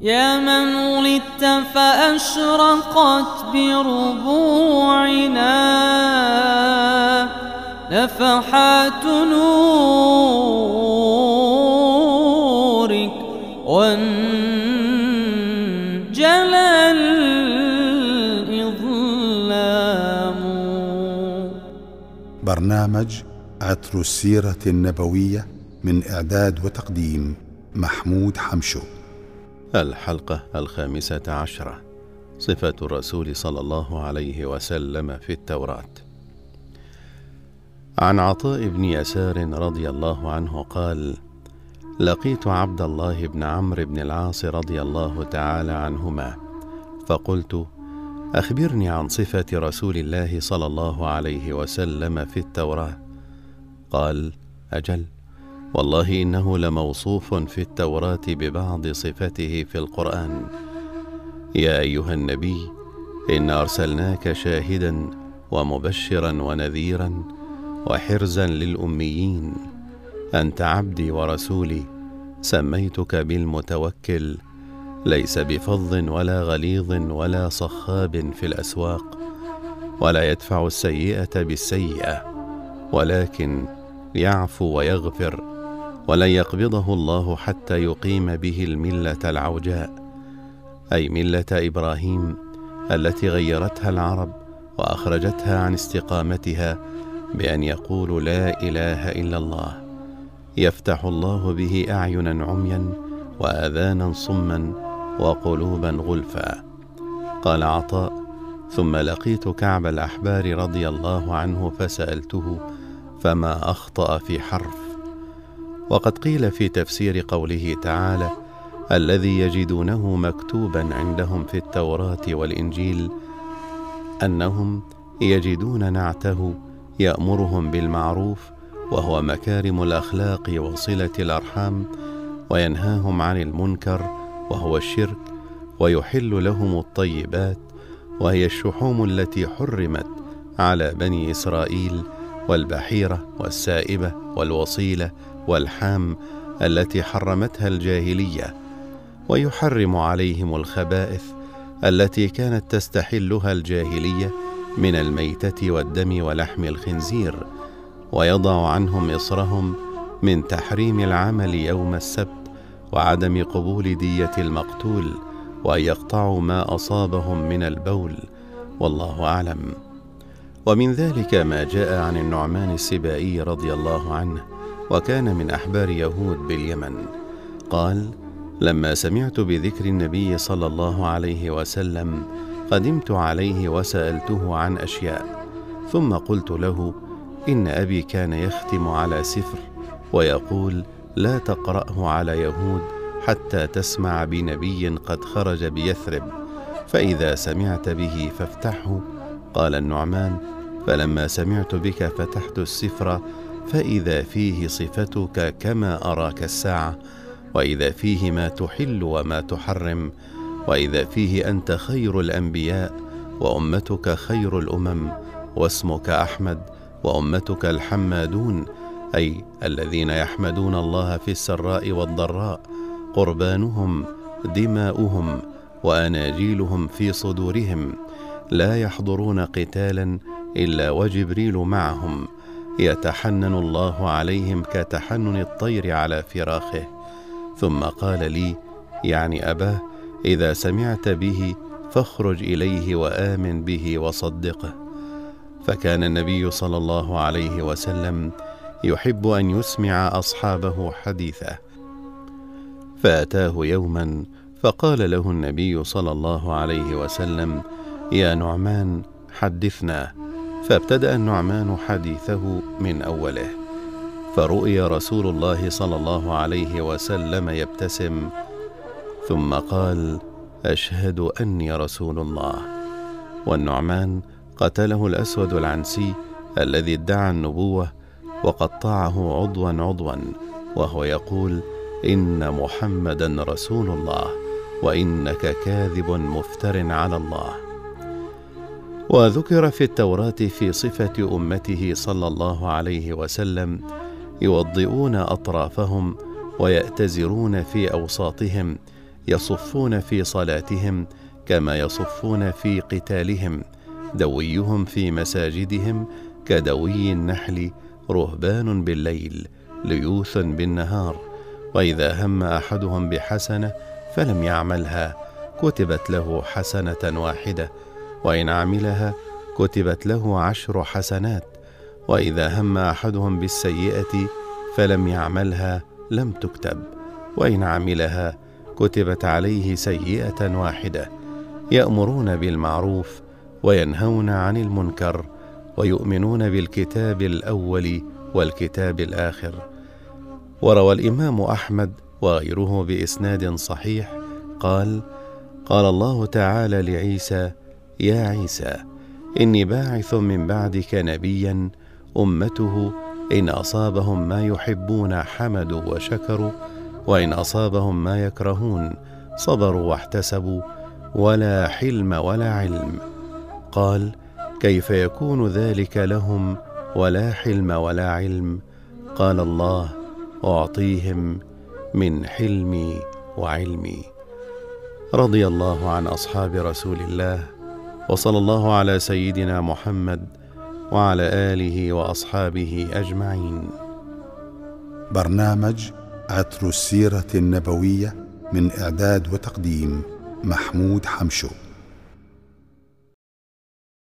يا من ولدت فأشرقت بربوعنا نفحات نورك وانجلى الإظلام. برنامج عطر السيرة النبوية من إعداد وتقديم محمود حمشو. الحلقة الخامسة عشرة. صفة الرسول صلى الله عليه وسلم في التوراة. عن عطاء بن يسار رضي الله عنه قال لقيت عبد الله بن عمرو بن العاص رضي الله تعالى عنهما فقلت أخبرني عن صفة رسول الله صلى الله عليه وسلم في التوراة. قال أجل. والله إنه لموصوف في التوراة ببعض صفته في القرآن. يا أيها النبي انا أرسلناك شاهدا ومبشرا ونذيرا وحرزا للأميين. أنت عبدي ورسولي سميتك بالمتوكل. ليس بفظ ولا غليظ ولا صخاب في الأسواق ولا يدفع السيئة بالسيئة ولكن يعفو ويغفر. ولن يقبضه الله حتى يقيم به الملة العوجاء أي ملة إبراهيم التي غيرتها العرب وأخرجتها عن استقامتها بأن يقولوا لا إله إلا الله يفتح الله به أعينا عميا وآذانا صما وقلوبا غلفا. قال عطاء ثم لقيت كعب الأحبار رضي الله عنه فسألته فما أخطأ في حرف وقد قيل في تفسير قوله تعالى الذي يجدونه مكتوبا عندهم في التوراة والإنجيل أنهم يجدون نعته يأمرهم بالمعروف وهو مكارم الأخلاق وصلة الأرحام وينهاهم عن المنكر وهو الشرك ويحل لهم الطيبات وهي الشحوم التي حرمت على بني إسرائيل والبحيرة والسائبة والوصيلة والحام التي حرمتها الجاهلية ويحرم عليهم الخبائث التي كانت تستحلها الجاهلية من الميتة والدم ولحم الخنزير ويضع عنهم إصرهم من تحريم العمل يوم السبت وعدم قبول دية المقتول وأن يقطعوا ما أصابهم من البول والله أعلم. ومن ذلك ما جاء عن النعمان السبائي رضي الله عنه وكان من أحبار يهود باليمن. قال لما سمعت بذكر النبي صلى الله عليه وسلم قدمت عليه وسألته عن أشياء ثم قلت له إن أبي كان يختم على سفر ويقول لا تقرأه على يهود حتى تسمع بنبي قد خرج بيثرب فإذا سمعت به فافتحه قال النعمان فلما سمعت بك فتحت السفر فإذا فيه صفتك كما أراك الساعة وإذا فيه ما تحل وما تحرم وإذا فيه أنت خير الأنبياء وأمتك خير الأمم واسمك أحمد وأمتك الحمادون أي الذين يحمدون الله في السراء والضراء قربانهم دماؤهم وأناجيلهم في صدورهم لا يحضرون قتالا إلا وجبريل معهم يتحنن الله عليهم كتحنن الطير على فراخه. ثم قال لي يعني أباه إذا سمعت به فاخرج إليه وآمن به وصدقه. فكان النبي صلى الله عليه وسلم يحب أن يسمع أصحابه حديثه فأتاه يوما فقال له النبي صلى الله عليه وسلم يا نعمان حدثنا. فابتدأ النعمان حديثه من أوله. فرؤي رسول الله صلى الله عليه وسلم يبتسم. ثم قال أشهد أني رسول الله. والنعمان قتله الأسود العنسي الذي ادعى النبوة وقطعه عضوا عضوا وهو يقول إن محمدا رسول الله وإنك كاذب مفتر على الله. وذكر في التوراة في صفة أمته صلى الله عليه وسلم يوضئون أطرافهم ويأتزرون في أوساطهم يصفون في صلاتهم كما يصفون في قتالهم دويهم في مساجدهم كدوي النحل رهبان بالليل ليوث بالنهار وإذا هم أحدهم بحسنة فلم يعملها كتبت له حسنة واحدة وإن عملها كتبت له عشر حسنات وإذا هم أحدهم بالسيئة فلم يعملها لم تكتب وإن عملها كتبت عليه سيئة واحدة يأمرون بالمعروف وينهون عن المنكر ويؤمنون بالكتاب الأول والكتاب الآخر. وروى الإمام أحمد وغيره بإسناد صحيح قال قال الله تعالى لعيسى يا عيسى إني باعث من بعدك نبيا أمته إن أصابهم ما يحبون حمدوا وشكروا وإن أصابهم ما يكرهون صبروا واحتسبوا ولا حلم ولا علم. قال كيف يكون ذلك لهم ولا حلم ولا علم؟ قال الله أعطيهم من حلمي وعلمي. رضي الله عن أصحاب رسول الله. وصلى الله على سيدنا محمد وعلى آله وأصحابه أجمعين. برنامج عطر السيرة النبوية من إعداد وتقديم محمود حمشو.